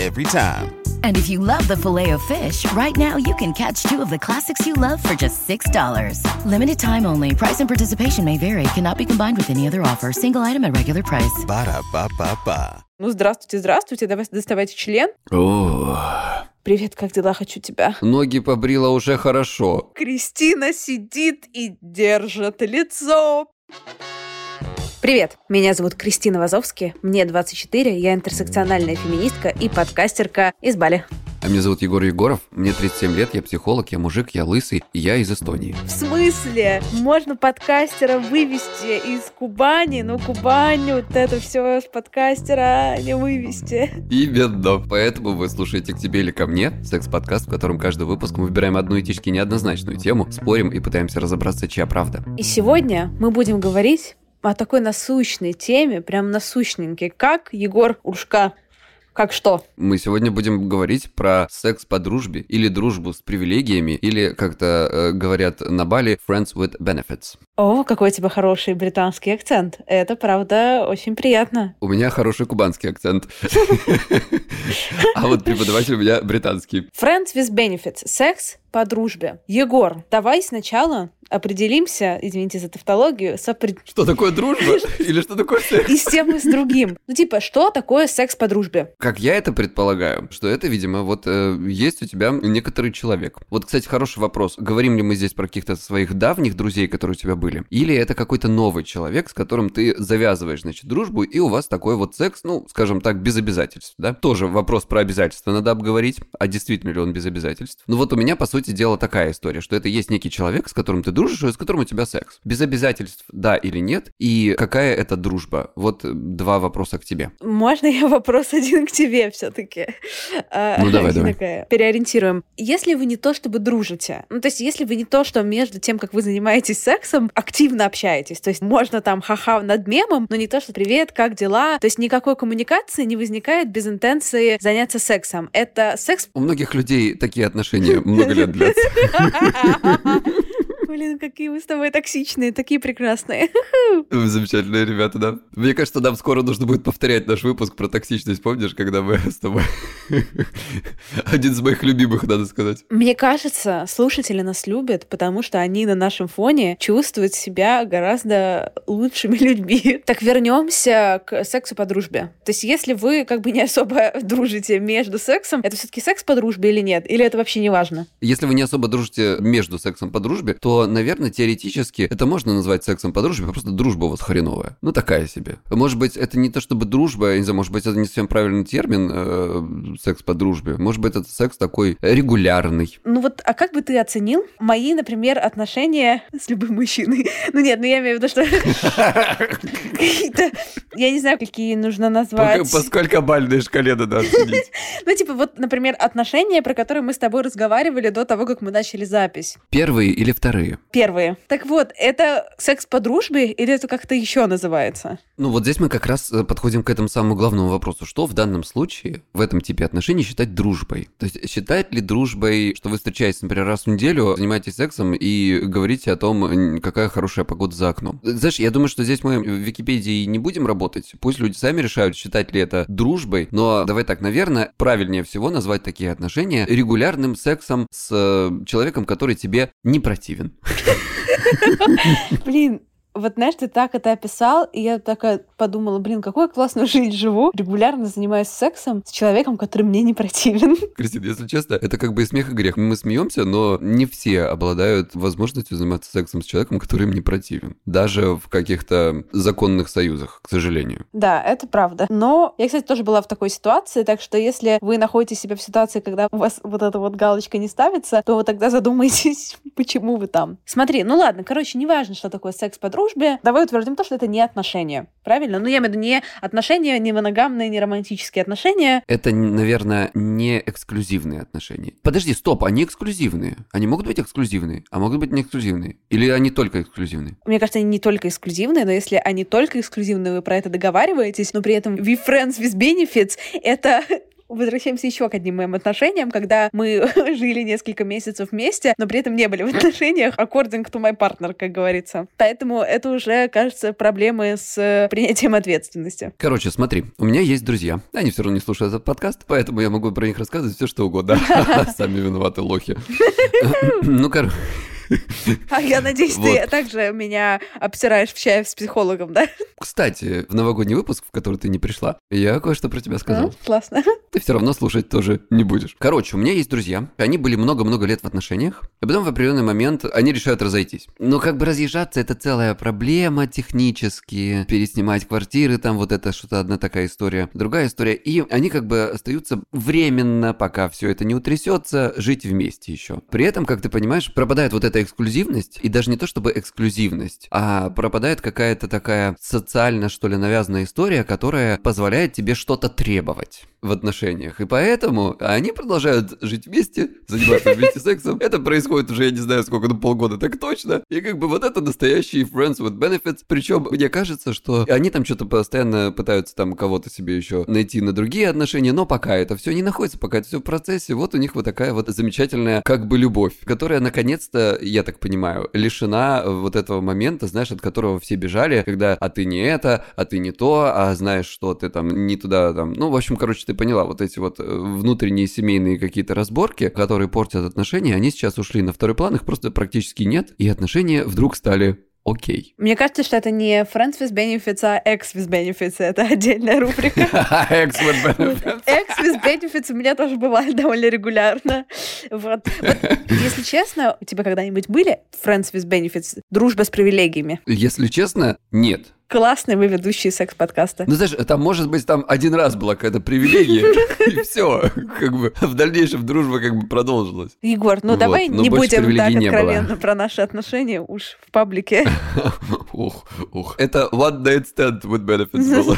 Every time. And if you love the filet of fish, right now you can catch two of the classics you love for just $6. Limited time only. Price and participation may vary. Cannot be combined with any other offer. Single item at regular price. Ba-da-ba-ba-ba. Ну, здравствуйте, здравствуйте, давай доставайте член. О, Привет, как дела? Хочу тебя. ноги побрила уже хорошо. Кристина сидит и держит лицо. Привет, меня зовут Кристина Вазовски, мне 24, я интерсекциональная феминистка и подкастерка из Бали. А меня зовут Егор Егоров, мне 37 лет, я психолог, я мужик, я лысый, я из Эстонии. В смысле? Можно подкастера вывести из Кубани, но Кубань, вот это все с подкастера не вывести. Именно, поэтому вы слушаете «К тебе или ко мне» секс-подкаст, в котором каждый выпуск мы выбираем одну этически неоднозначную тему, спорим и пытаемся разобраться, чья правда. И сегодня мы будем говорить о такой насущной теме, прям насущненькой, как Егор Уршка. Как что? Мы сегодня будем говорить про секс по дружбе, или дружбу с привилегиями, или, как-то э, говорят на Бали, friends with benefits. О, какой у тебя хороший британский акцент. Это, правда, очень приятно. У меня хороший кубанский акцент. А вот преподаватель у меня британский. Friends with benefits. Секс по дружбе. Егор, давай сначала определимся, извините за тавтологию, с, опред- Что такое дружба? Или что такое секс? и с тем, и с другим. Ну, типа, что такое секс по дружбе? Как я это предполагаю, что это, видимо, вот э, есть у тебя некоторый человек. Вот, кстати, хороший вопрос. Говорим ли мы здесь про каких-то своих давних друзей, которые у тебя были? Или это какой-то новый человек, с которым ты завязываешь, значит, дружбу, и у вас такой вот секс, ну, скажем так, без обязательств, да? Тоже вопрос про обязательства надо обговорить, а действительно ли он без обязательств. Ну вот у меня, по сути дела, такая история, что это есть некий человек, с которым ты дружишь, и с которым у тебя секс. Без обязательств, да или нет, и какая это дружба? Вот э, два вопроса к тебе. Можно я вопрос один к тебе все-таки? Ну, давай, давай. Переориентируем. Если вы не то чтобы дружите, ну, то есть если вы не то, что между тем, как вы занимаетесь сексом, активно общаетесь, то есть можно там ха-ха над мемом, но не то, что привет, как дела? То есть никакой коммуникации не возникает без интенции заняться сексом. Это секс У многих людей такие отношения много лет endless. Блин, какие мы с тобой токсичные, такие прекрасные. Вы Замечательные ребята, да. Мне кажется, нам скоро нужно будет повторять наш выпуск про токсичность. Помнишь, когда мы с тобой... Один из моих любимых, надо сказать. Мне кажется, слушатели нас любят, потому что они на нашем фоне чувствуют себя гораздо лучшими людьми. Так вернемся к сексу по дружбе. То есть, если вы как бы не особо дружите между сексом, это все-таки секс по дружбе или нет? Или это вообще не важно? Если вы не особо дружите между сексом по дружбе, то, наверное, теоретически это можно назвать сексом по дружбе, просто дружба вас хреновая. Ну, такая себе. Может быть, это не то чтобы дружба, я не знаю, может быть, это не совсем правильный термин, э, секс по дружбе. Может быть, это секс такой регулярный. Ну вот, а как бы ты оценил мои, например, отношения с любым мужчиной? Ну нет, ну я имею в виду, что какие-то, я не знаю, какие нужно назвать. по сколько бальной шкале надо оценить? Ну типа вот, например, отношения, про которые мы с тобой разговаривали до того, как мы начали запись. Первые или вторые? Вторые? Первые. Так вот, это секс по дружбе или это как-то еще называется? Ну вот здесь мы как раз э, подходим к этому самому главному вопросу. Что в данном случае, в этом типе отношений считать дружбой? То есть считать ли дружбой, что вы встречаетесь, например, раз в неделю, занимаетесь сексом и говорите о том, какая хорошая погода за окном? Знаешь, я думаю, что здесь мы в Википедии не будем работать. Пусть люди сами решают, считать ли это дружбой, но давай так, наверное, правильнее всего назвать такие отношения регулярным сексом с э, человеком, который тебе не противен. Блин, вот знаешь, ты так это описал, и я такая подумала, блин, какую классную жизнь живу, регулярно занимаюсь сексом с человеком, который мне не противен. Кристина, если честно, это как бы и смех, и грех. Мы смеемся, но не все обладают возможностью заниматься сексом с человеком, который им не противен. Даже в каких-то законных союзах, к сожалению. Да, это правда. Но я, кстати, тоже была в такой ситуации, так что если вы находите себя в ситуации, когда у вас вот эта вот галочка не ставится, то тогда задумайтесь, почему вы там. Смотри, ну ладно, короче, неважно, что такое секс по дружбе, давай утвердим то, что это не отношения. Правильно? Ну, я имею в виду не отношения, не моногамные, не романтические отношения. Это, наверное, не эксклюзивные отношения. Подожди, стоп, они эксклюзивные. Они могут быть эксклюзивные, а могут быть не эксклюзивные. Или они только эксклюзивные? Мне кажется, они не только эксклюзивные, но если они только эксклюзивные, вы про это договариваетесь, но при этом we friends with benefits, это Возвращаемся еще к одним моим отношениям, когда мы жили несколько месяцев вместе, но при этом не были в отношениях according to my partner, как говорится. Поэтому это уже, кажется, проблемы с принятием ответственности. Короче, смотри, у меня есть друзья. Они все равно не слушают этот подкаст, поэтому я могу про них рассказывать все, что угодно. Сами виноваты лохи. Ну, короче... А я надеюсь, вот. ты также меня обсираешь в чае с психологом, да? Кстати, в новогодний выпуск, в который ты не пришла, я кое-что про тебя сказал. А, классно. Ты все равно слушать тоже не будешь. Короче, у меня есть друзья, они были много-много лет в отношениях, и потом в определенный момент они решают разойтись. Но как бы разъезжаться это целая проблема технически, переснимать квартиры, там вот это что-то одна такая история, другая история. И они как бы остаются временно, пока все это не утрясется, жить вместе еще. При этом, как ты понимаешь, пропадает вот эта эксклюзивность, и даже не то чтобы эксклюзивность, а пропадает какая-то такая социально, что ли, навязанная история, которая позволяет тебе что-то требовать в отношениях. И поэтому они продолжают жить вместе, заниматься вместе сексом. Это происходит уже, я не знаю, сколько, ну полгода так точно. И как бы вот это настоящий friends with benefits. Причем мне кажется, что они там что-то постоянно пытаются там кого-то себе еще найти на другие отношения, но пока это все не находится, пока это все в процессе, вот у них вот такая вот замечательная как бы любовь, которая наконец-то, я так понимаю, лишена вот этого момента, знаешь, от которого все бежали, когда а ты не это, а ты не то, а знаешь, что ты там не туда там. Ну, в общем, короче, ты поняла, вот эти вот э, внутренние семейные какие-то разборки, которые портят отношения, они сейчас ушли на второй план, их просто практически нет, и отношения вдруг стали окей. Мне кажется, что это не friends with benefits, а ex with benefits. Это отдельная рубрика. Ex with benefits. Ex with benefits у меня тоже бывает довольно регулярно. Вот. вот. Если честно, у тебя когда-нибудь были friends with benefits? Дружба с привилегиями? Если честно, нет классный вы ведущий секс-подкаста. Ну, знаешь, там, может быть, там один раз была какая-то привилегия, и все. Как бы в дальнейшем дружба как бы продолжилась. Егор, ну давай не будем так откровенно про наши отношения уж в паблике. Ух, ух. Это one night stand with benefits было.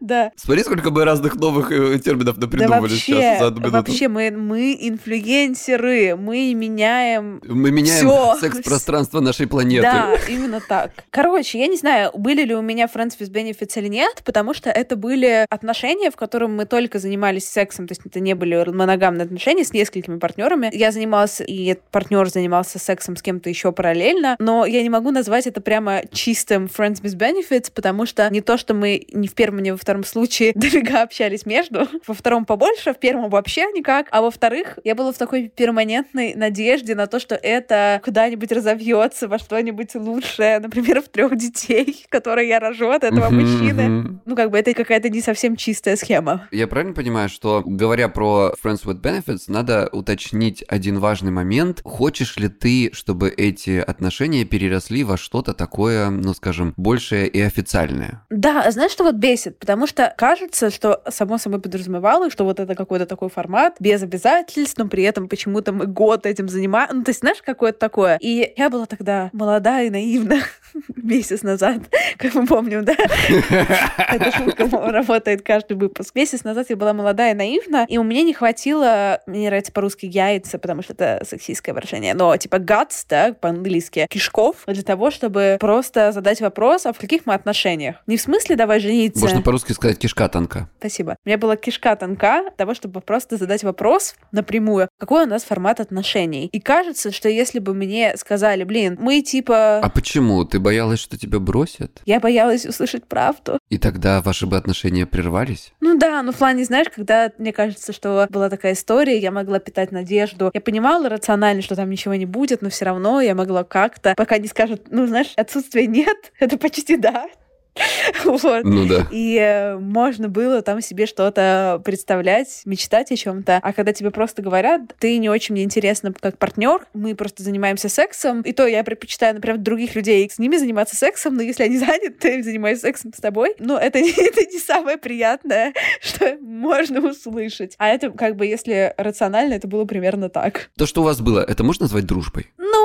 Да. Смотри, сколько мы разных новых э, терминов напридумывали сейчас за одну минуту. Вообще, мы, мы инфлюенсеры, мы меняем Мы меняем секс-пространство нашей планеты. Да, именно так. Короче, я не знаю, были ли у меня Friends with Benefits или нет, потому что это были отношения, в которых мы только занимались сексом, то есть это не были моногамные отношения с несколькими партнерами. Я занималась, и партнер занимался сексом с кем-то еще параллельно, но я не могу назвать это прямо чистым Friends with Benefits, потому что не то, что мы ни в первом, ни во втором случае дофига общались между. Во втором побольше, в первом вообще никак. А во-вторых, я была в такой перманентной надежде на то, что это куда-нибудь разовьется во что-нибудь лучшее. Например, в трех детей, которые я рожу от этого мужчины. Ну, как бы это какая-то не совсем чистая схема. Я правильно понимаю, что, говоря про Friends with Benefits, надо уточнить один важный момент. Хочешь ли ты, чтобы эти отношения переросли во что-то такое, ну, скажем, большее и официальное? Да, знаешь, знаешь, что вот бесит? Потому что кажется, что само собой подразумевало, что вот это какой-то такой формат, без обязательств, но при этом почему-то мы год этим занимаемся. Ну, то есть, знаешь, какое-то такое. И я была тогда молодая и наивна месяц назад, как мы помним, да? Эта шутка работает каждый выпуск. Месяц назад я была молодая и наивна, и у меня не хватило, мне нравится по-русски яйца, потому что это сексистское выражение, но типа guts, да, по-английски, кишков, для того, чтобы просто задать вопрос, а в каких мы отношениях? Не в смысле давай жениться. Можно по-русски сказать кишка тонка. Спасибо. У меня была кишка тонка того, чтобы просто задать вопрос напрямую, какой у нас формат отношений. И кажется, что если бы мне сказали, блин, мы типа... А почему? Ты боялась, что тебя бросят? Я боялась услышать правду. И тогда ваши бы отношения прервались? Ну да, ну в плане, знаешь, когда мне кажется, что была такая история, я могла питать надежду. Я понимала рационально, что там ничего не будет, но все равно я могла как-то, пока не скажут, ну знаешь, отсутствия нет, это почти да. Вот. Ну да. И э, можно было там себе что-то представлять, мечтать о чем-то. А когда тебе просто говорят, ты не очень мне интересно как партнер, мы просто занимаемся сексом, и то я предпочитаю, например, других людей с ними заниматься сексом, но если они заняты, то я занимаюсь сексом с тобой. Но это, это не самое приятное, что можно услышать. А это как бы, если рационально, это было примерно так. То, что у вас было, это можно назвать дружбой? Ну,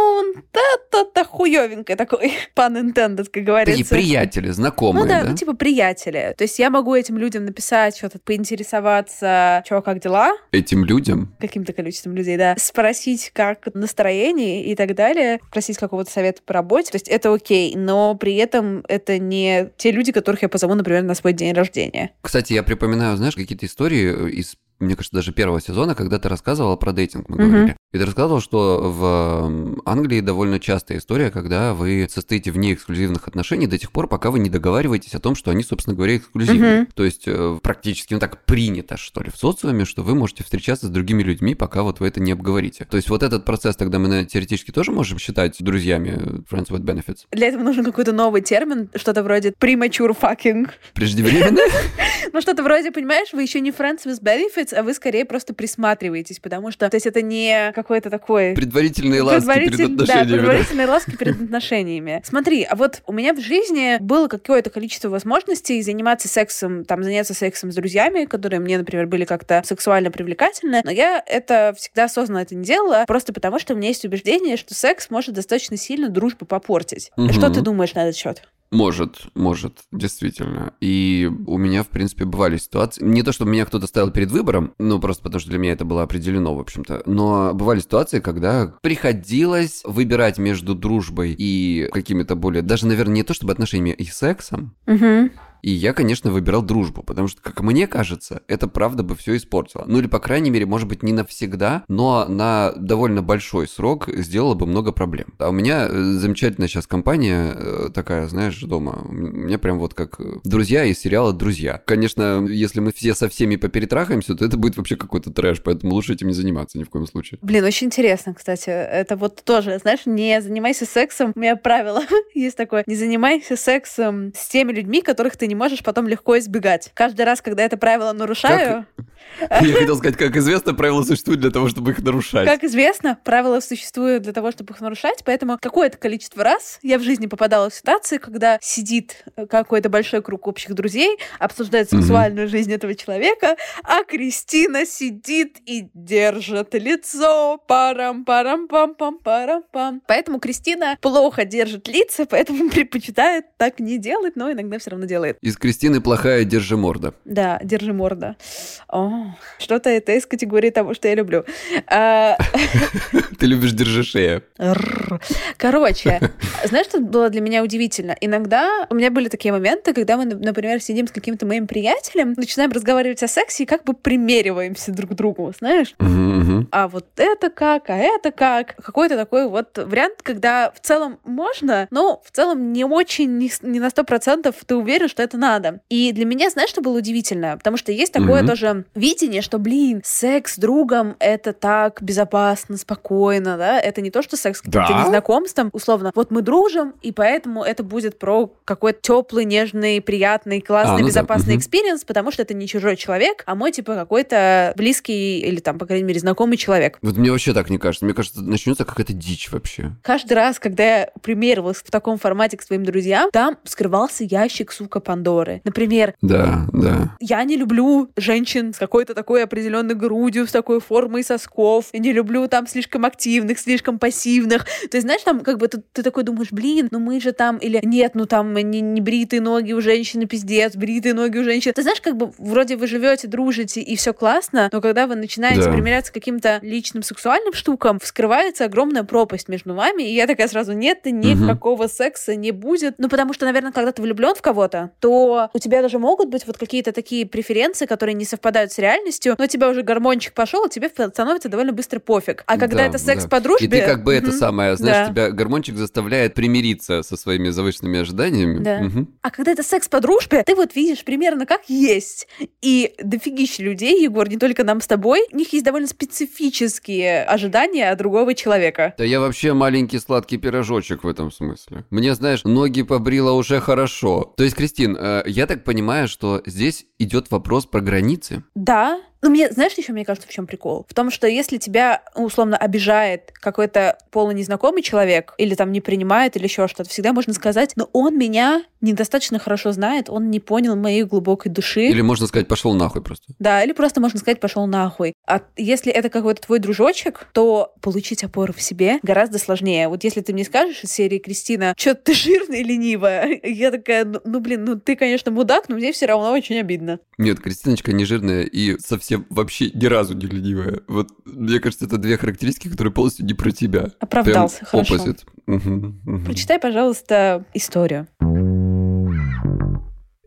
да-то-то хуёвенькое такой, пан intended, как говорится. Такие приятели, знакомые, ну да, да? ну типа приятели. То есть я могу этим людям написать что-то, поинтересоваться, чё, как дела, Этим людям? каким-то количеством людей, да, спросить, как настроение и так далее, просить какого-то совета по работе. То есть это окей, но при этом это не те люди, которых я позову, например, на свой день рождения. Кстати, я припоминаю, знаешь, какие-то истории из мне кажется, даже первого сезона, когда ты рассказывала про дейтинг, мы Мгм. говорили. И ты рассказывал, что в Англии довольно частая история, когда вы состоите вне эксклюзивных отношений до тех пор, пока вы не договариваетесь о том, что они, собственно говоря, эксклюзивны. Мгм. То есть э, практически ну, так принято, что ли, в социуме, что вы можете встречаться с другими людьми, пока вот вы это не обговорите. То есть вот этот процесс тогда мы наверное, теоретически тоже можем считать друзьями friends with benefits. Для этого нужен какой-то новый термин, что-то вроде premature fucking. Преждевременно? Ну, что-то вроде, понимаешь, вы еще не friends with benefits, а вы скорее просто присматриваетесь, потому что, то есть это не какой-то такой... Предварительные ласки перед Предваритель- Да, отношениями. да? предварительные ласки перед отношениями. Смотри, а вот у меня в жизни было какое-то количество возможностей заниматься сексом, там, заняться сексом с друзьями, которые мне, например, были как-то сексуально привлекательны, но я это всегда осознанно это не делала, просто потому что у меня есть убеждение, что секс может достаточно сильно дружбу попортить. Мгм. Что ты думаешь на этот счет? Может, может, действительно. И у меня, в принципе, бывали ситуации. Не то, чтобы меня кто-то ставил перед выбором, ну, просто потому что для меня это было определено, в общем-то. Но бывали ситуации, когда приходилось выбирать между дружбой и какими-то более... Даже, наверное, не то, чтобы отношениями и сексом. Угу. И я, конечно, выбирал дружбу, потому что, как мне кажется, это правда бы все испортило. Ну или, по крайней мере, может быть, не навсегда, но на довольно большой срок сделало бы много проблем. А у меня э, замечательная сейчас компания э, такая, знаешь, дома. У меня прям вот как э, друзья из сериала «Друзья». Конечно, если мы все со всеми поперетрахаемся, то это будет вообще какой-то трэш, поэтому лучше этим не заниматься ни в коем случае. Блин, очень интересно, кстати. Это вот тоже, знаешь, не занимайся сексом. У меня правило есть такое. Не занимайся сексом с теми людьми, которых ты не можешь потом легко избегать. Каждый раз, когда это правило нарушаю, Я хотел сказать, как известно, правила существуют для того, чтобы их нарушать. как известно, правила существуют для того, чтобы их нарушать, поэтому какое-то количество раз я в жизни попадала в ситуации, когда сидит э, какой-то большой круг общих друзей, обсуждает сексуальную жизнь этого человека, а Кристина сидит и держит лицо. парам парам пам пам парам пам Поэтому Кристина плохо держит лица, поэтому предпочитает так не делать, но иногда все равно делает. Из Кристины плохая держиморда. Да, держи морда. О, что-то это из категории того, что я люблю. А, Ты любишь держи шея. Рррр. Короче, знаешь, что было для меня удивительно? Иногда у меня были такие моменты, когда мы, например, сидим с каким-то моим приятелем, начинаем разговаривать о сексе и как бы примериваемся друг к другу, знаешь? А вот это как, а это как? Какой-то такой вот вариант, когда в целом можно, но в целом не очень, не на сто процентов ты уверен, что это надо. И для меня, знаешь, что было удивительно? Потому что есть такое Мгм. тоже видение, что, блин, секс с другом — это так безопасно, спокойно, да, это не то, что секс с каким-то Да? незнакомцем, условно, вот мы дружим, и поэтому это будет про какой-то теплый, нежный, приятный, классный, А, ну да, безопасный мгм. experience, потому что это не чужой человек, а мой, типа, какой-то близкий или там, по крайней мере, знакомый человек. Вот мне вообще так не кажется. Мне кажется, начнется какая-то дичь вообще. Каждый раз, когда я примеривалась в таком формате к своим друзьям, там скрывался ящик, сука, Пандоры. Например, Да, да. я не люблю женщин с какой-то такой определенной грудью, с такой формой сосков. Я не люблю там слишком активных, слишком пассивных. То есть, знаешь, там как бы ты, ты такой думаешь, блин, ну мы же там, или нет, ну там не, не бритые ноги у женщины, пиздец, бритые ноги у женщин. Ты знаешь, как бы вроде вы живете, дружите, и все классно, но когда вы начинаете Да. примиряться к каким-то личным сексуальным штукам, вскрывается огромная пропасть между вами, и я такая сразу, нет, никакого секса не будет. Ну, потому что, наверное, когда ты влюблен в кого-то, то у тебя даже могут быть вот какие-то такие преференции, которые не совпадают с реальностью, но у тебя уже гормончик пошел, и тебе становится довольно быстро пофиг. А когда Да, это секс да. по дружбе... И ты как бы это мгм, самое, знаешь, да. тебя гормончик заставляет примириться со своими завышенными ожиданиями. Да. Мгм. А когда это секс по дружбе, ты вот видишь примерно как есть. И дофигища людей, Егор, не только нам с тобой, у них есть довольно специфические ожидания от другого человека. Да я вообще маленький сладкий пирожочек в этом смысле. Мне, знаешь, ноги побрила уже хорошо. То есть, Кристин, э, я так понимаю, что здесь идет вопрос про границы. Да. Ну, мне, знаешь, еще, мне кажется, в чем прикол? В том, что если тебя, ну, условно, обижает какой-то полунезнакомый человек, или там не принимает, или еще что-то, всегда можно сказать, но он меня недостаточно хорошо знает, он не понял моей глубокой души. Или можно сказать, пошел нахуй просто. Да, или просто можно сказать, пошел нахуй. А если это какой-то твой дружочек, то получить опору в себе гораздо сложнее. Вот если ты мне скажешь из серии Кристина, что ты жирная и ленивая, я такая, ну, ну, блин, ну ты, конечно, мудак, но мне все равно очень обидно. Нет, Кристиночка не жирная и совсем вообще ни разу не ленивая. Вот мне кажется, это две характеристики, которые полностью не про тебя. Оправдался, Прям хорошо. opposite. Мгм, мгм. Прочитай, пожалуйста, историю.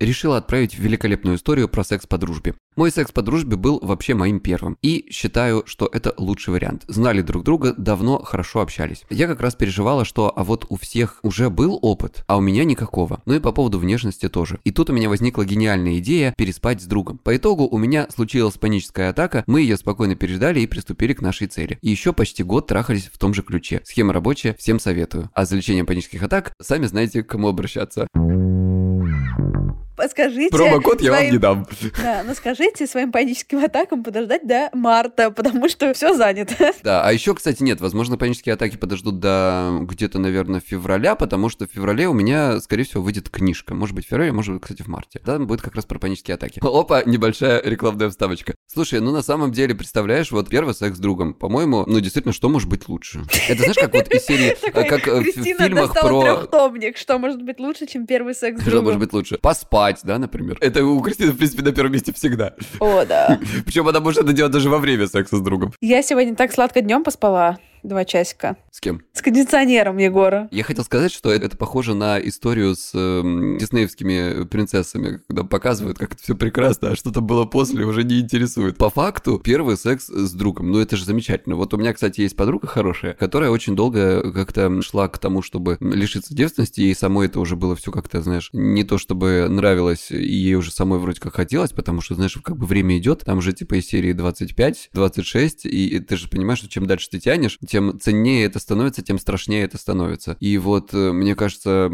Решила отправить великолепную историю про секс по дружбе. Мой секс по дружбе был вообще моим первым. И считаю, что это лучший вариант. Знали друг друга, давно хорошо общались. Я как раз переживала, что а вот у всех уже был опыт, а у меня никакого. Ну и по поводу внешности тоже. И тут у меня возникла гениальная идея переспать с другом. По итогу у меня случилась паническая атака, мы ее спокойно переждали и приступили к нашей цели. И еще почти год трахались в том же ключе. Схема рабочая, всем советую. А за лечением панических атак, сами знаете, к кому обращаться. Подскажите Промокод я вам своим- не дам. Да, но скажите своим паническим атакам подождать до марта, потому что все занято. Да, а еще, кстати, нет, возможно, панические атаки подождут до где-то, наверное, февраля, потому что в феврале у меня, скорее всего, выйдет книжка. Может быть, в феврале, может быть, кстати, в марте. Там будет как раз про панические атаки. Опа, небольшая рекламная вставочка. Слушай, ну на самом деле, представляешь, вот первый секс с другом, по-моему, ну действительно, что может быть лучше? Это знаешь, как вот из серии, как э, в Кристина фильмах достала про... трехтомник. Что может быть лучше, чем первый секс с Что другом? может быть лучше? Поспать, да, например. Это у Кристины, в принципе, на первом месте всегда. О, да. Причем она может это делать даже во время секса с другом. Я сегодня так сладко днем поспала. Два часика. С кем? С кондиционером, Егора. Я хотел сказать, что это похоже на историю с эм, диснеевскими принцессами, когда показывают, как это все прекрасно, а что-то было после уже не интересует. По факту, первый секс с другом, ну это же замечательно. Вот у меня, кстати, есть подруга хорошая, которая очень долго как-то шла к тому, чтобы лишиться девственности, ей самой это уже было все как-то, знаешь, не то чтобы нравилось, и ей уже самой вроде как хотелось, потому что, знаешь, как бы время идет, там уже типа из серии 25, 26, и ты же понимаешь, что чем дальше ты тянешь, тем ценнее это становится, тем страшнее это становится. И вот, э, мне кажется,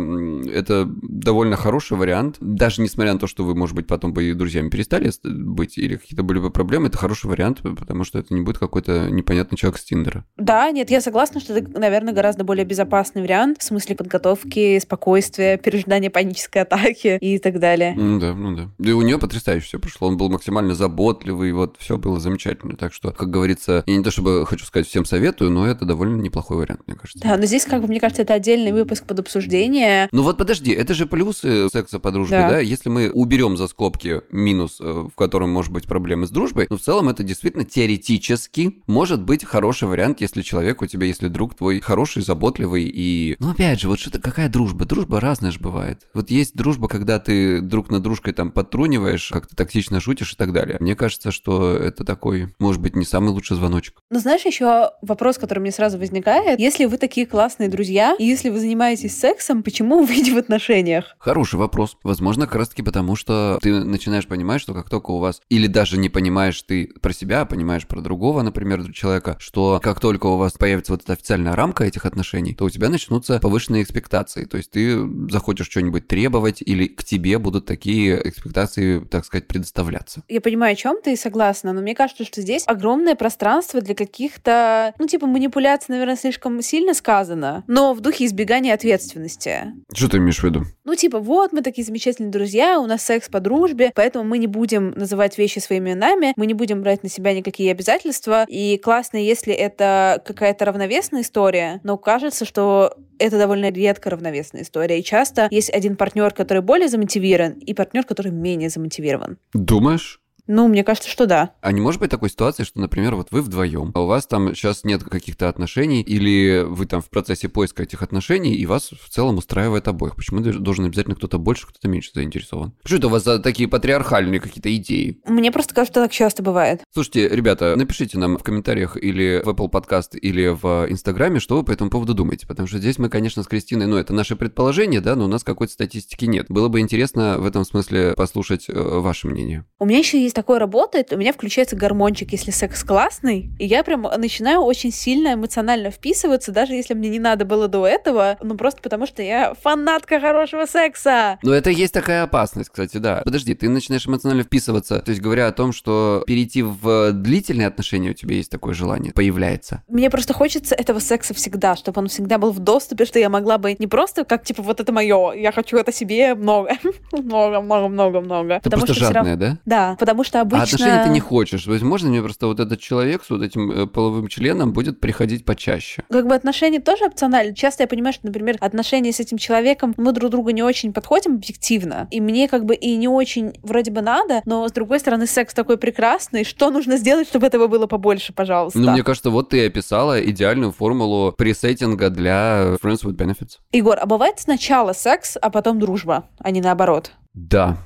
это довольно хороший вариант. Даже несмотря на то, что вы, может быть, потом бы и друзьями перестали быть, или какие-то были бы проблемы, это хороший вариант, потому что это не будет какой-то непонятный человек с Тиндера. Да, нет, я согласна, что это, наверное, гораздо более безопасный вариант в смысле подготовки, спокойствия, пережидания панической атаки и так далее. Ну да, ну да. Да и у нее потрясающе все прошло. Он был максимально заботливый, вот все было замечательно. Так что, как говорится, я не то чтобы хочу сказать всем советую, но это довольно неплохой вариант, мне кажется. Да, но здесь, как бы, мне кажется, это отдельный выпуск под обсуждение. Ну вот подожди, это же плюсы секса по дружбе, да? Да. Если мы уберем за скобки минус, э, в котором может быть проблемы с дружбой, но в целом это действительно теоретически может быть хороший вариант, если человек у тебя, если друг твой хороший, заботливый и... Ну опять же, вот что-то, какая дружба? Дружба разная же бывает. Вот есть дружба, когда ты друг над дружкой там подтруниваешь, как-то токсично шутишь и так далее. Мне кажется, что это такой, может быть, не самый лучший звоночек. Но знаешь, еще вопрос, который который мне сразу возникает. Если вы такие классные друзья, и если вы занимаетесь сексом, почему вы не в отношениях? Хороший вопрос. Возможно, как раз-таки потому, что ты начинаешь понимать, что как только у вас... Или даже не понимаешь ты про себя, а понимаешь про другого, например, человека, что как только у вас появится вот эта официальная рамка этих отношений, то у тебя начнутся повышенные экспектации. То есть ты захочешь что-нибудь требовать, или к тебе будут такие экспектации, так сказать, предоставляться. Я понимаю, о чем ты согласна, но мне кажется, что здесь огромное пространство для каких-то, ну, типа, манипуляций, наверное, слишком сильно сказано, но в духе избегания ответственности. Что ты имеешь в виду? Ну, типа, вот, мы такие замечательные друзья, у нас секс по дружбе, поэтому мы не будем называть вещи своими именами, мы не будем брать на себя никакие обязательства. И классно, если это какая-то равновесная история, но кажется, что это довольно редко равновесная история. И часто есть один партнер, который более замотивирован, и партнер, который менее замотивирован. Думаешь? Ну, мне кажется, что да. А не может быть такой ситуации, что, например, вот вы вдвоем, а у вас там сейчас нет каких-то отношений, или вы там в процессе поиска этих отношений, и вас в целом устраивает обоих? Почему должен обязательно кто-то больше, кто-то меньше заинтересован? Что это у вас за такие патриархальные какие-то идеи? Мне просто кажется, что так часто бывает. Слушайте, ребята, напишите нам в комментариях или в Apple Podcast, или в Инстаграме, что вы по этому поводу думаете, потому что здесь мы, конечно, с Кристиной, ну, это наше предположение, да, но у нас какой-то статистики нет. Было бы интересно в этом смысле послушать э, ваше мнение. У меня еще есть такое работает, у меня включается гормончик, если секс классный, и я прям начинаю очень сильно эмоционально вписываться, даже если мне не надо было до этого, ну просто потому что я фанатка хорошего секса. Но это есть такая опасность, кстати, да. Подожди, ты начинаешь эмоционально вписываться, то есть говоря о том, что перейти в длительные отношения у тебя есть такое желание, появляется. Мне просто хочется этого секса всегда, чтобы он всегда был в доступе, что я могла бы не просто как, типа, вот это мое, я хочу это себе много, много, много, много, много. Ты просто жадная, да? Да, потому что обычно отношений ты не хочешь. То есть можно мне просто вот этот человек с вот этим э, половым членом будет приходить почаще? Как бы отношения тоже опциональны. Часто я понимаю, что, например, отношения с этим человеком, мы друг другу не очень подходим объективно, и мне как бы и не очень вроде бы надо, но с другой стороны секс такой прекрасный, что нужно сделать, чтобы этого было побольше, пожалуйста? Ну, мне кажется, вот ты описала идеальную формулу пресеттинга для Friends with Benefits. Егор, а бывает сначала секс, а потом дружба, а не наоборот? Да.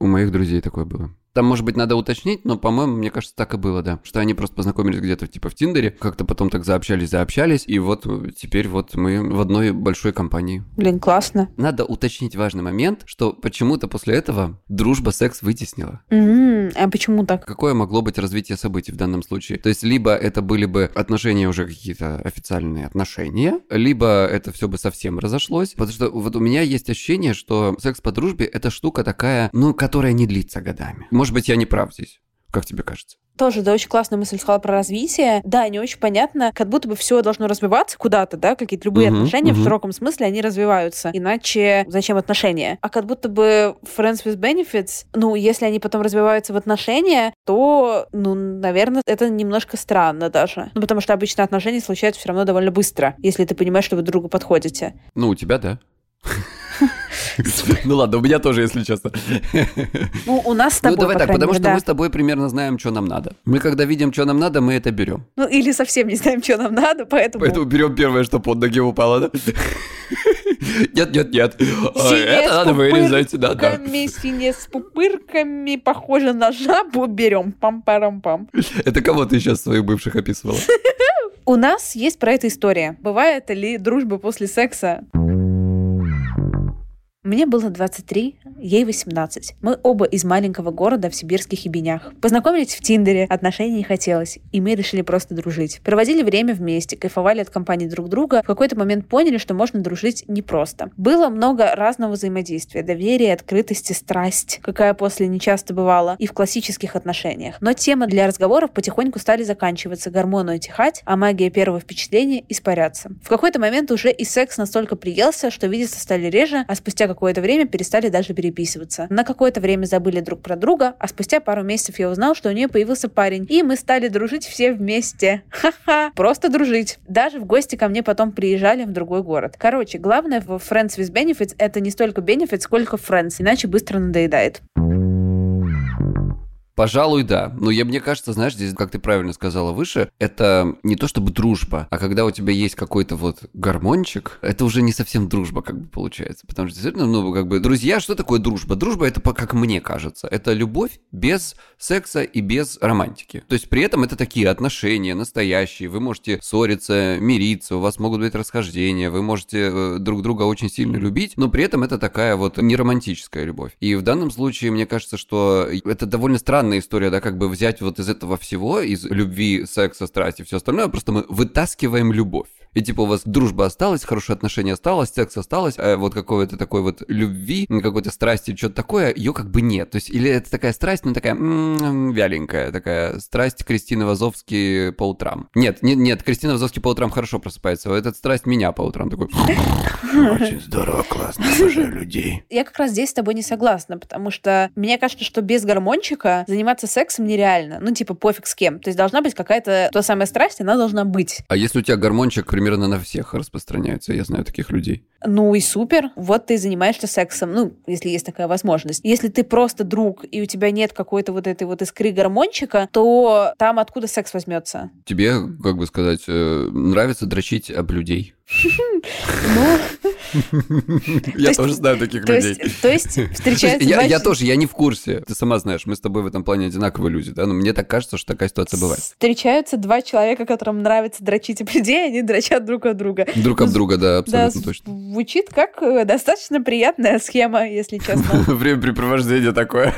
У моих друзей такое было. Там, может быть, надо уточнить, но, по-моему, мне кажется, так и было, да. Что они просто познакомились где-то типа в Тиндере, как-то потом так заобщались, заобщались, и вот теперь вот мы в одной большой компании. Блин, классно. Надо уточнить важный момент, что почему-то после этого дружба секс вытеснила. Mm-hmm. А почему так? Какое могло быть развитие событий в данном случае? То есть, либо это были бы отношения уже какие-то официальные отношения, либо это все бы совсем разошлось. Потому что вот у меня есть ощущение, что секс по дружбе это штука такая, ну, которая не длится годами. Может быть, я не прав здесь. Как тебе кажется? Тоже, да, очень классная мысль сказала про развитие. Да, не очень понятно, как будто бы все должно развиваться куда-то, да, какие-то любые uh-huh, отношения uh-huh. в широком смысле, они развиваются. Иначе зачем отношения? А как будто бы friends with benefits, ну, если они потом развиваются в отношения, то, ну, наверное, это немножко странно даже. Ну, потому что обычно отношения случаются все равно довольно быстро, если ты понимаешь, что вы друг другу подходите. Ну, у тебя, да. Ну ладно, у меня тоже, если честно. Ну, у нас с тобой, Ну, давай так, потому что мы с тобой примерно знаем, что нам надо. Мы когда видим, что нам надо, мы это берем. Ну, или совсем не знаем, что нам надо, поэтому... Поэтому берем первое, что под ноги упало, да? Нет, нет, нет. А, это надо вырезать, да, да. Сине с пупырками, похоже на жабу, берем. Пам-парам-пам. Это кого ты сейчас своих бывших описывала? У нас есть про это история. Бывает ли дружба после секса? Мне было 23, ей 18. Мы оба из маленького города в сибирских ебенях. Познакомились в Тиндере, отношений не хотелось, и мы решили просто дружить. Проводили время вместе, кайфовали от компании друг друга, в какой-то момент поняли, что можно дружить непросто. Было много разного взаимодействия, доверия, открытости, страсть, какая после нечасто бывала, и в классических отношениях. Но темы для разговоров потихоньку стали заканчиваться, гормоны утихать, а магия первого впечатления испаряться. В какой-то момент уже и секс настолько приелся, что видеться стали реже, а спустя какое-то время перестали даже переписываться. На какое-то время забыли друг про друга, а спустя пару месяцев я узнал, что у нее появился парень, и мы стали дружить все вместе. Ха-ха, просто дружить. Даже в гости ко мне потом приезжали в другой город. Короче, главное в Friends with Benefits это не столько benefits, сколько friends, иначе быстро надоедает. Пожалуй, да. Но я, мне кажется, знаешь, здесь, как ты правильно сказала выше, это не то чтобы дружба, а когда у тебя есть какой-то вот гормончик, это уже не совсем дружба как бы получается. Потому что действительно, ну, как бы, друзья, что такое дружба? Дружба это, как мне кажется, это любовь без секса и без романтики. То есть при этом это такие отношения настоящие. Вы можете ссориться, мириться, у вас могут быть расхождения, вы можете э, друг друга очень сильно любить, но при этом это такая вот неромантическая любовь. И в данном случае, мне кажется, что это довольно странная история, да, как бы взять вот из этого всего, из любви, секса, страсти, все остальное, просто мы вытаскиваем любовь. И типа у вас дружба осталась, хорошие отношения осталось, секс осталось, а вот какой-то такой вот любви, какой-то страсти, что-то такое, ее как бы нет. То есть или это такая страсть, но такая м-м, вяленькая, такая страсть Кристины Вазовски по утрам. Нет, нет, нет, Кристина Вазовски по утрам хорошо просыпается, а этот страсть меня по утрам такой. Очень здорово, классно, обожаю людей. Я как раз здесь с тобой не согласна, потому что мне кажется, что без гормончика заниматься сексом нереально. Ну, типа, пофиг с кем. То есть должна быть какая-то та самая страсть, она должна быть. А если у тебя гормончик, примерно на всех распространяется, я знаю таких людей. Ну и супер, вот ты занимаешься сексом, ну, если есть такая возможность. Если ты просто друг, и у тебя нет какой-то вот этой вот искры гормончика, то там откуда секс возьмется? Тебе, как бы сказать, э, нравится дрочить об людей? Ну, Я тоже знаю таких людей. То есть встречается... Я тоже, я не в курсе. Ты сама знаешь, мы с тобой в этом плане одинаковые люди, да? Но мне так кажется, что такая ситуация бывает. Встречаются два человека, которым нравится дрочить об людей, они дрочат друг от друга. Друг об друга, да, абсолютно точно. Звучит как э, достаточно приятная схема, если честно. Времяпрепровождение такое.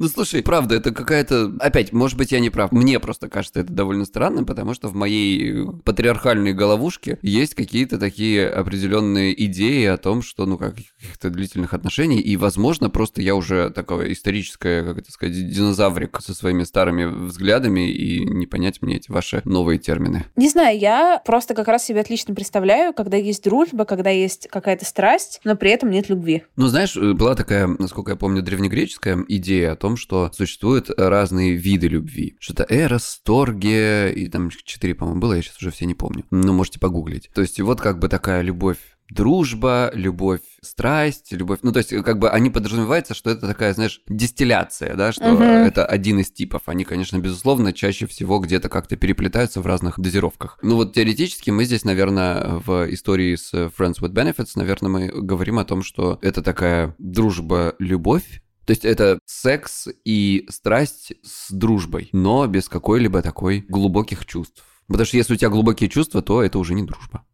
Ну, слушай, правда, это какая-то... Опять, может быть, я не прав. Мне просто кажется это довольно странным, потому что в моей патриархальной головушке есть какие-то такие определенные идеи о том, что, ну, как каких-то длительных отношений, и, возможно, просто я уже такое историческое, как это сказать, динозаврик со своими старыми взглядами, и не понять мне эти ваши новые термины. Не знаю, я просто как раз себе отлично представляю, когда есть дружба, когда есть какая-то страсть, но при этом нет любви. Ну, знаешь, была такая, насколько я помню, древнегреческая идея том, что существуют разные виды любви. Что-то эрос, торге, и там четыре, по-моему, было, я сейчас уже все не помню. Ну, можете погуглить. То есть вот как бы такая любовь дружба, любовь, страсть, любовь. Ну, то есть, как бы они подразумеваются, что это такая, знаешь, дистилляция, да, что угу. это один из типов. Они, конечно, безусловно, чаще всего где-то как-то переплетаются в разных дозировках. Ну, вот теоретически мы здесь, наверное, в истории с Friends with Benefits, наверное, мы говорим о том, что это такая дружба-любовь, то есть это секс и страсть с дружбой, но без какой-либо такой глубоких чувств. Потому что если у тебя глубокие чувства, то это уже не дружба.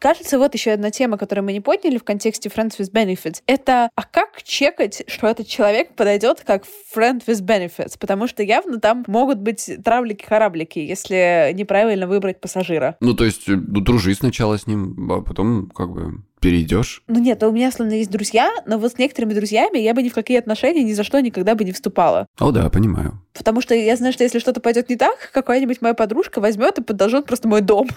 Кажется, вот еще одна тема, которую мы не подняли в контексте Friends with Benefits. Это, а как чекать, что этот человек подойдет как Friend with Benefits? Потому что явно там могут быть травлики-хораблики, если неправильно выбрать пассажира. Ну, то есть, ну, дружи сначала с ним, а потом как бы перейдешь? Ну нет, у меня словно есть друзья, но вот с некоторыми друзьями я бы ни в какие отношения ни за что никогда бы не вступала. О, да, понимаю. Потому что я знаю, что если что-то пойдет не так, какая-нибудь моя подружка возьмет и подожжет просто мой дом.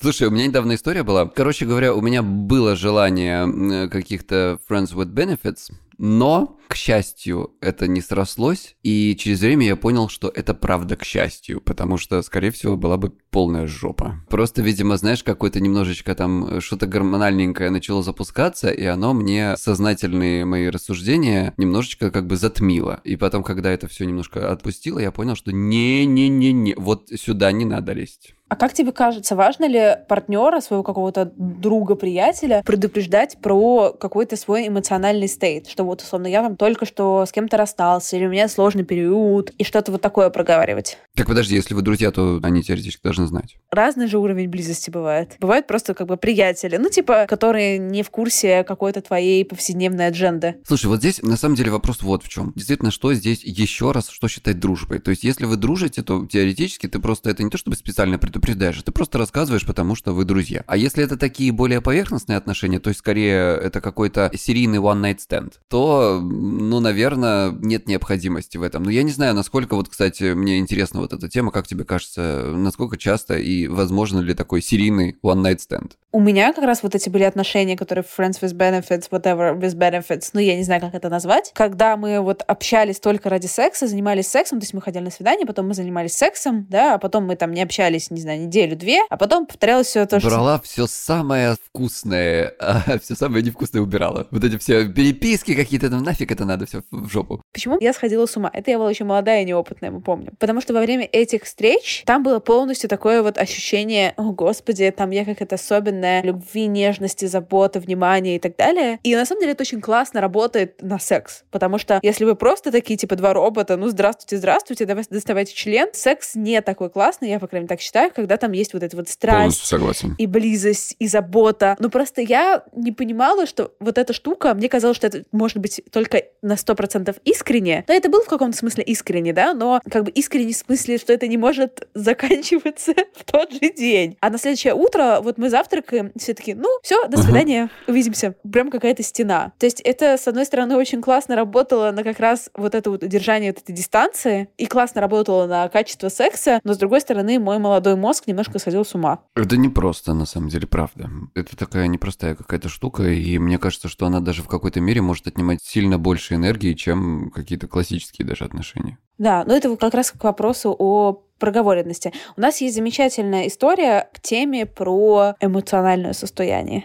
Слушай, у меня недавно история была. Короче говоря, у меня было желание каких-то friends with benefits, но, к счастью, это не срослось, и через время я понял, что это правда к счастью, потому что, скорее всего, была бы полная жопа. Просто, видимо, знаешь, какое-то немножечко там что-то гормональненькое начало запускаться, и оно мне сознательные мои рассуждения немножечко как бы затмило. И потом, когда это все немножко отпустило, я понял, что не-не-не-не, вот сюда не надо лезть. А как тебе кажется, важно ли партнера, своего какого-то друга, приятеля предупреждать про какой-то свой эмоциональный стейт? Что вот, условно, я там только что с кем-то расстался, или у меня сложный период, и что-то вот такое проговаривать. Так подожди, если вы друзья, то они теоретически должны знать. Разный же уровень близости бывает. Бывают просто как бы приятели, ну, типа, которые не в курсе какой-то твоей повседневной адженды. Слушай, вот здесь на самом деле вопрос вот в чем. Действительно, что здесь еще раз, что считать дружбой? То есть, если вы дружите, то теоретически ты просто это не то чтобы специально предупреждаешь, ты просто рассказываешь, потому что вы друзья. А если это такие более поверхностные отношения, то есть скорее это какой-то серийный one-night stand, то, ну, наверное, нет необходимости в этом. Но я не знаю, насколько вот, кстати, мне интересна вот эта тема, как тебе кажется, насколько часто и возможно ли такой серийный one-night stand? У меня как раз вот эти были отношения, которые friends with benefits, whatever with benefits, ну, я не знаю, как это назвать, когда мы вот общались только ради секса, занимались сексом, то есть мы ходили на свидание, потом мы занимались сексом, да, а потом мы там не общались, не знаю, знаю, неделю-две, а потом повторялось все то, что... Брала все самое вкусное, а все самое невкусное убирала. Вот эти все переписки какие-то, там нафиг это надо все в жопу. Почему я сходила с ума? Это я была еще молодая и неопытная, мы помним. Потому что во время этих встреч там было полностью такое вот ощущение, о господи, там я как это особенная, любви, нежности, заботы, внимания и так далее. И на самом деле это очень классно работает на секс. Потому что если вы просто такие, типа, два робота, ну, здравствуйте, здравствуйте, давайте доставайте член, секс не такой классный, я, по крайней мере, так считаю, когда там есть вот эта вот страсть. Согласен. И близость, и забота. Но просто я не понимала, что вот эта штука, мне казалось, что это может быть только на 100% искренне. Но это было в каком-то смысле искренне, да, но как бы искренне в смысле, что это не может заканчиваться в тот же день. А на следующее утро вот мы завтракаем, все таки ну, все, до свидания, увидимся. Прям какая-то стена. То есть это, с одной стороны, очень классно работало на как раз вот это вот удержание вот этой дистанции, и классно работало на качество секса, но, с другой стороны, мой молодой мозг немножко сходил с ума. Это не просто, на самом деле, правда. Это такая непростая какая-то штука, и мне кажется, что она даже в какой-то мере может отнимать сильно больше энергии, чем какие-то классические даже отношения. Да, но это как раз к вопросу о проговоренности. У нас есть замечательная история к теме про эмоциональное состояние.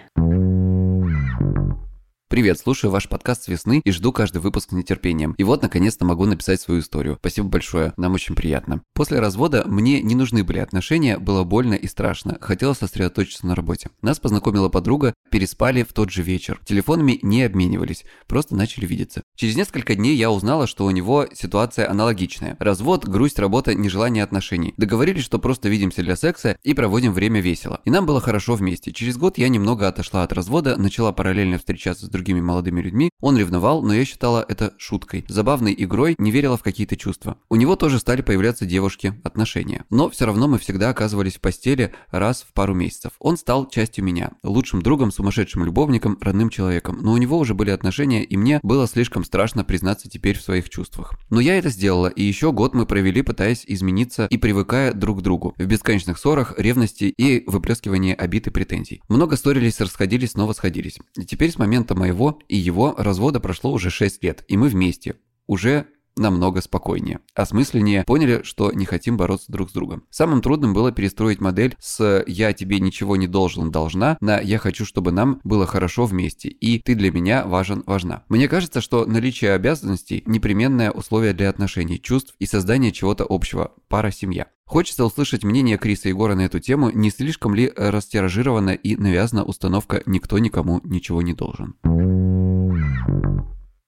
Привет, слушаю ваш подкаст с весны и жду каждый выпуск с нетерпением. И вот, наконец-то, могу написать свою историю. Спасибо большое, нам очень приятно. После развода мне не нужны были отношения, было больно и страшно. Хотелось сосредоточиться на работе. Нас познакомила подруга, переспали в тот же вечер. Телефонами не обменивались, просто начали видеться. Через несколько дней я узнала, что у него ситуация аналогичная. Развод, грусть, работа, нежелание отношений. Договорились, что просто видимся для секса и проводим время весело. И нам было хорошо вместе. Через год я немного отошла от развода, начала параллельно встречаться с другими другими молодыми людьми, он ревновал, но я считала это шуткой, забавной игрой, не верила в какие-то чувства. У него тоже стали появляться девушки, отношения. Но все равно мы всегда оказывались в постели раз в пару месяцев. Он стал частью меня, лучшим другом, сумасшедшим любовником, родным человеком. Но у него уже были отношения, и мне было слишком страшно признаться теперь в своих чувствах. Но я это сделала, и еще год мы провели, пытаясь измениться и привыкая друг к другу. В бесконечных ссорах, ревности и выплескивании обид и претензий. Много ссорились, расходились, снова сходились. И теперь с момента моего и его развода прошло уже 6 лет, и мы вместе. Уже намного спокойнее, осмысленнее, поняли, что не хотим бороться друг с другом. Самым трудным было перестроить модель с «я тебе ничего не должен, должна» на «я хочу, чтобы нам было хорошо вместе» и «ты для меня важен, важна». Мне кажется, что наличие обязанностей – непременное условие для отношений, чувств и создания чего-то общего – пара-семья. Хочется услышать мнение Криса Егора на эту тему, не слишком ли растиражирована и навязана установка «никто никому ничего не должен».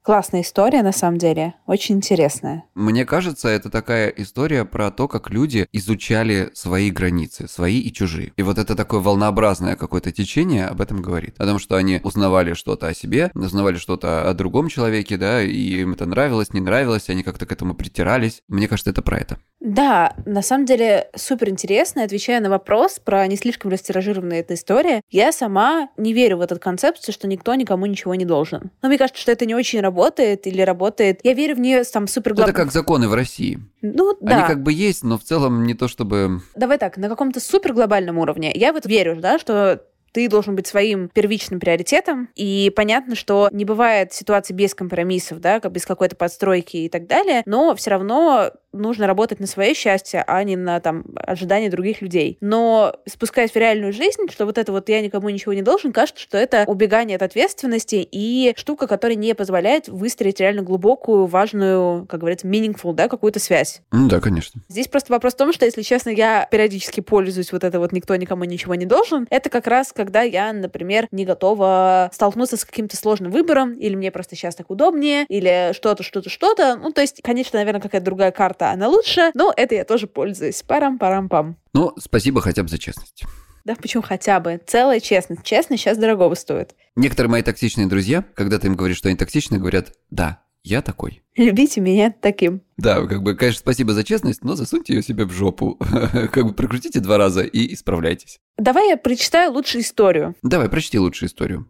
Классная история, на самом деле. Очень интересная. Мне кажется, это такая история про то, как люди изучали свои границы, свои и чужие. И вот это такое волнообразное какое-то течение об этом говорит. О том, что они узнавали что-то о себе, узнавали что-то о другом человеке, да, и им это нравилось, не нравилось, они как-то к этому притирались. Мне кажется, это про это. Да, на самом деле супер интересно. Отвечая на вопрос про не слишком растиражированная эта история, я сама не верю в эту концепцию, что никто никому ничего не должен. Но мне кажется, что это не очень работает или работает. Я верю в нее там супер Это как законы в России. Ну, да. Они как бы есть, но в целом не то чтобы... Давай так, на каком-то супер глобальном уровне. Я вот верю, да, что ты должен быть своим первичным приоритетом. И понятно, что не бывает ситуации без компромиссов, да, без какой-то подстройки и так далее, но все равно нужно работать на свое счастье, а не на там ожидания других людей. Но спускаясь в реальную жизнь, что вот это вот я никому ничего не должен, кажется, что это убегание от ответственности и штука, которая не позволяет выстроить реально глубокую, важную, как говорится, meaningful, да, какую-то связь. Ну, да, конечно. Здесь просто вопрос в том, что, если честно, я периодически пользуюсь вот это вот никто никому ничего не должен. Это как раз, когда я, например, не готова столкнуться с каким-то сложным выбором, или мне просто сейчас так удобнее, или что-то, что-то, что-то. Ну, то есть, конечно, наверное, какая-то другая карта красота, она лучше, но это я тоже пользуюсь. Парам-парам-пам. Ну, спасибо хотя бы за честность. Да, почему хотя бы? Целая честность. Честность сейчас дорогого стоит. Некоторые мои токсичные друзья, когда ты им говоришь, что они токсичны, говорят, да, я такой. Любите меня таким. Да, как бы, конечно, спасибо за честность, но засуньте ее себе в жопу. как бы прокрутите два раза и исправляйтесь. Давай я прочитаю лучшую историю. Давай, прочти лучшую историю.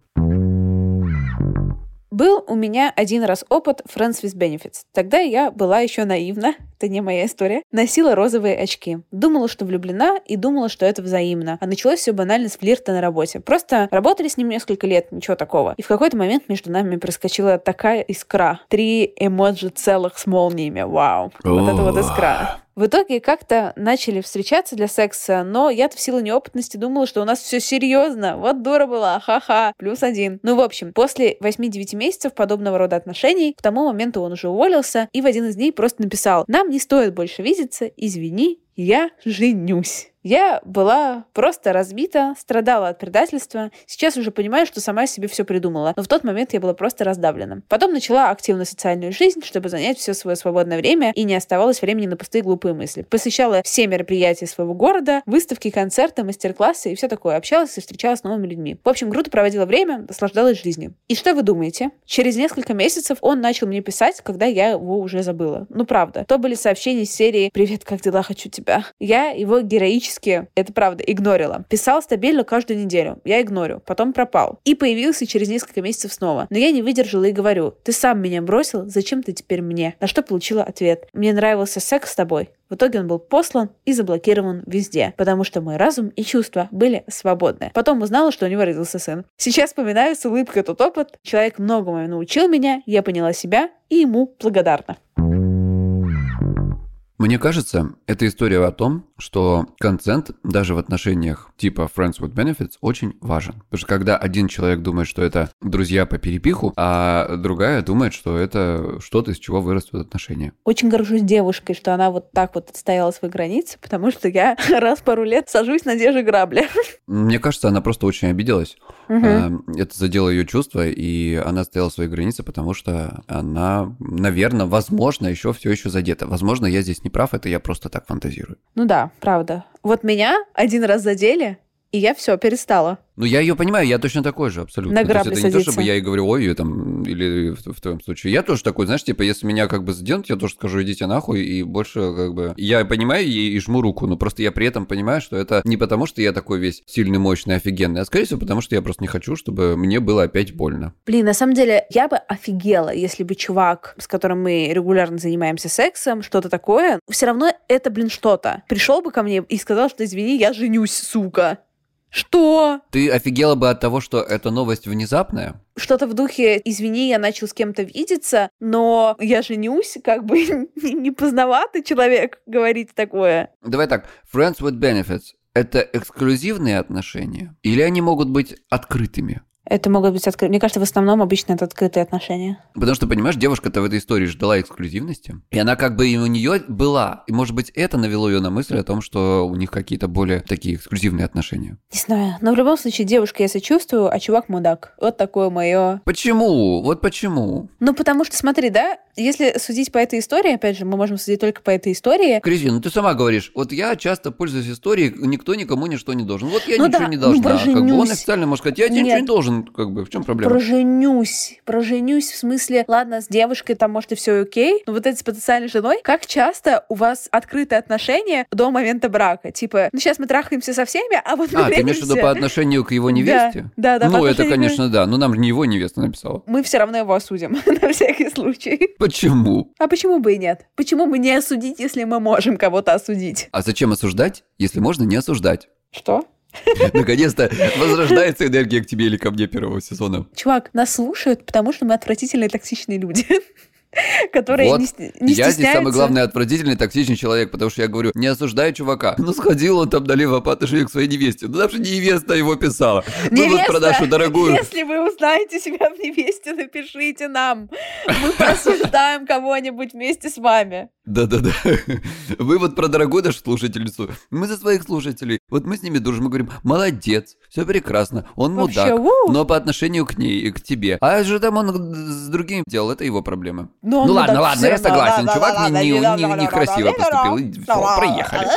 Был у меня один раз опыт Friends with Benefits. Тогда я была еще наивна, это не моя история, носила розовые очки. Думала, что влюблена и думала, что это взаимно. А началось все банально с флирта на работе. Просто работали с ним несколько лет, ничего такого. И в какой-то момент между нами проскочила такая искра. Три эмоджи целых с молниями. Вау. Вот это вот искра. В итоге как-то начали встречаться для секса, но я-то в силу неопытности думала, что у нас все серьезно. Вот дура была, ха-ха, плюс один. Ну, в общем, после 8-9 месяцев подобного рода отношений, к тому моменту он уже уволился и в один из дней просто написал, нам не стоит больше видеться, извини, я женюсь. Я была просто разбита, страдала от предательства. Сейчас уже понимаю, что сама себе все придумала. Но в тот момент я была просто раздавлена. Потом начала активно социальную жизнь, чтобы занять все свое свободное время и не оставалось времени на пустые глупые мысли. Посещала все мероприятия своего города, выставки, концерты, мастер-классы и все такое. Общалась и встречалась с новыми людьми. В общем, круто проводила время, наслаждалась жизнью. И что вы думаете? Через несколько месяцев он начал мне писать, когда я его уже забыла. Ну, правда. То были сообщения из серии «Привет, как дела? Хочу тебя». Я его героически практически, это правда, игнорила. Писал стабильно каждую неделю. Я игнорю. Потом пропал. И появился через несколько месяцев снова. Но я не выдержала и говорю, ты сам меня бросил, зачем ты теперь мне? На что получила ответ. Мне нравился секс с тобой. В итоге он был послан и заблокирован везде, потому что мой разум и чувства были свободны. Потом узнала, что у него родился сын. Сейчас вспоминаю с улыбкой тот опыт. Человек многому научил меня, я поняла себя и ему благодарна. Мне кажется, это история о том, что консент даже в отношениях типа Friends with Benefits очень важен. Потому что когда один человек думает, что это друзья по перепиху, а другая думает, что это что-то, из чего вырастут отношения. Очень горжусь девушкой, что она вот так вот отстояла свои границы, потому что я раз пару лет сажусь на те же грабли. Мне кажется, она просто очень обиделась. Угу. Это задело ее чувства, и она стояла свои границы, потому что она, наверное, возможно, еще все еще задета. Возможно, я здесь не прав, это я просто так фантазирую. Ну да, правда. Вот меня один раз задели, и я все перестала. Ну, я ее понимаю, я точно такой же, абсолютно. На грабли то есть, это не то, чтобы я ей говорю, ой, там, или в, в твоем случае. Я тоже такой, знаешь, типа, если меня как бы заденут, я тоже скажу, идите нахуй, и больше как бы... Я понимаю ей и жму руку, но просто я при этом понимаю, что это не потому, что я такой весь сильный, мощный, офигенный, а скорее всего потому, что я просто не хочу, чтобы мне было опять больно. Блин, на самом деле, я бы офигела, если бы чувак, с которым мы регулярно занимаемся сексом, что-то такое, все равно это, блин, что-то. Пришел бы ко мне и сказал, что извини, я женюсь, сука. Что? Ты офигела бы от того, что эта новость внезапная? Что-то в духе, извини, я начал с кем-то видеться, но я женюсь, как бы не поздноватый человек говорить такое. Давай так, friends with benefits – это эксклюзивные отношения или они могут быть открытыми? Это могут быть открытые. Мне кажется, в основном обычно это открытые отношения. Потому что, понимаешь, девушка-то в этой истории ждала эксклюзивности. И она как бы и у нее была. И, может быть, это навело ее на мысль о том, что у них какие-то более такие эксклюзивные отношения. Не знаю. Но в любом случае, девушка я сочувствую, а чувак мудак. Вот такое мое. Почему? Вот почему? Ну, потому что, смотри, да, если судить по этой истории, опять же, мы можем судить только по этой истории. Кристина, ну ты сама говоришь, вот я часто пользуюсь историей, никто никому ничто не должен. Вот я ну ничего да, не должна. Ну, как бы он официально может сказать, я тебе ничего не должен как бы, в чем проблема? Проженюсь. Проженюсь в смысле, ладно, с девушкой там, может, и все окей, но вот этой с потенциальной женой, как часто у вас открытые отношения до момента брака? Типа, ну сейчас мы трахаемся со всеми, а вот мы А, ты имеешь в виду по отношению к его невесте? Да, да, да Ну, это, конечно, да. Но нам не его невеста написала. Мы все равно его осудим, на всякий случай. Почему? А почему бы и нет? Почему бы не осудить, если мы можем кого-то осудить? А зачем осуждать, если можно не осуждать? Что? Наконец-то возрождается энергия к тебе или ко мне первого сезона. Чувак, нас слушают, потому что мы отвратительные токсичные люди которые вот. не, не Я здесь самый главный отвратительный, токсичный человек, потому что я говорю, не осуждаю чувака. Ну, сходил он там налево по отношению к своей невесте. Ну, даже невеста его писала. Невеста, Мы вот про нашу дорогую... Если вы узнаете себя в невесте, напишите нам. Мы просуждаем кого-нибудь вместе с вами. Да-да-да. Вы вот про дорогую нашу слушательницу. Мы за своих слушателей. Вот мы с ними дружим, мы говорим, молодец, все прекрасно, он Вообще, мудак, у но по отношению к ней и к тебе. А что там он с другим делал, это его проблемы. Но ну, ладно, ладно, я согласен. Чувак не, не, не, некрасиво поступил. Все, проехали.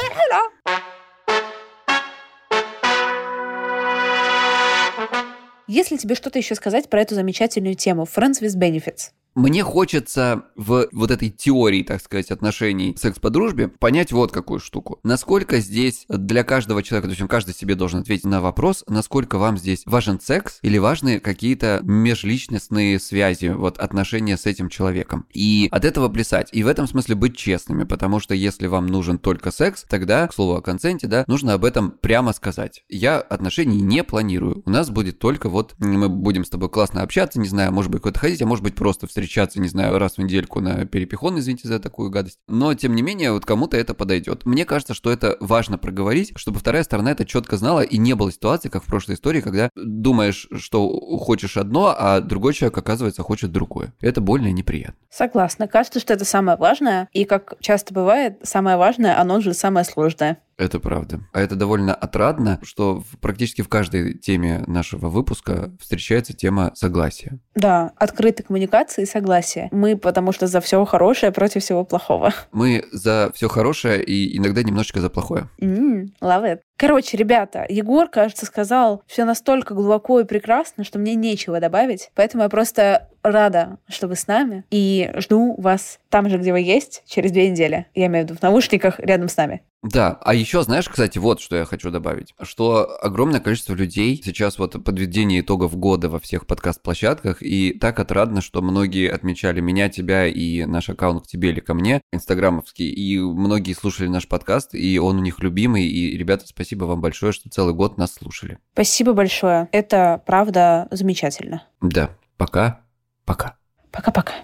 Если тебе что-то еще сказать про эту замечательную тему Friends with Benefits? Мне хочется в вот этой теории, так сказать, отношений секс по дружбе понять вот какую штуку. Насколько здесь для каждого человека, то есть каждый себе должен ответить на вопрос, насколько вам здесь важен секс или важны какие-то межличностные связи, вот отношения с этим человеком. И от этого плясать. И в этом смысле быть честными, потому что если вам нужен только секс, тогда, к слову о консенте, да, нужно об этом прямо сказать. Я отношений не планирую. У нас будет только вот мы будем с тобой классно общаться, не знаю, может быть, куда-то ходить, а может быть просто встречаться встречаться, не знаю, раз в недельку на перепихон, извините за такую гадость. Но, тем не менее, вот кому-то это подойдет. Мне кажется, что это важно проговорить, чтобы вторая сторона это четко знала, и не было ситуации, как в прошлой истории, когда думаешь, что хочешь одно, а другой человек, оказывается, хочет другое. Это больно и неприятно. Согласна. Кажется, что это самое важное, и как часто бывает, самое важное, оно же самое сложное. Это правда. А это довольно отрадно, что практически в каждой теме нашего выпуска встречается тема согласия. Да, открытой коммуникации и согласия. Мы потому что за все хорошее против всего плохого. Мы за все хорошее и иногда немножечко за плохое. Mm, love it. Короче, ребята, Егор, кажется, сказал все настолько глубоко и прекрасно, что мне нечего добавить. Поэтому я просто рада, что вы с нами. И жду вас там же, где вы есть, через две недели. Я имею в виду в наушниках рядом с нами. Да, а еще, знаешь, кстати, вот что я хочу добавить, что огромное количество людей сейчас вот подведение итогов года во всех подкаст-площадках, и так отрадно, что многие отмечали меня, тебя и наш аккаунт к тебе или ко мне, инстаграмовский, и многие слушали наш подкаст, и он у них любимый, и, ребята, спасибо вам большое, что целый год нас слушали. Спасибо большое, это правда замечательно. Да, пока, пока. Пока-пока.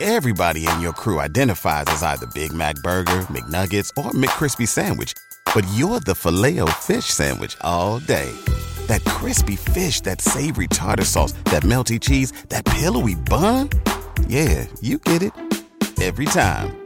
Everybody in your crew identifies as either Big Mac Burger, McNuggets, or McCrispy Sandwich. But you're the filet fish Sandwich all day. That crispy fish, that savory tartar sauce, that melty cheese, that pillowy bun. Yeah, you get it. Every time.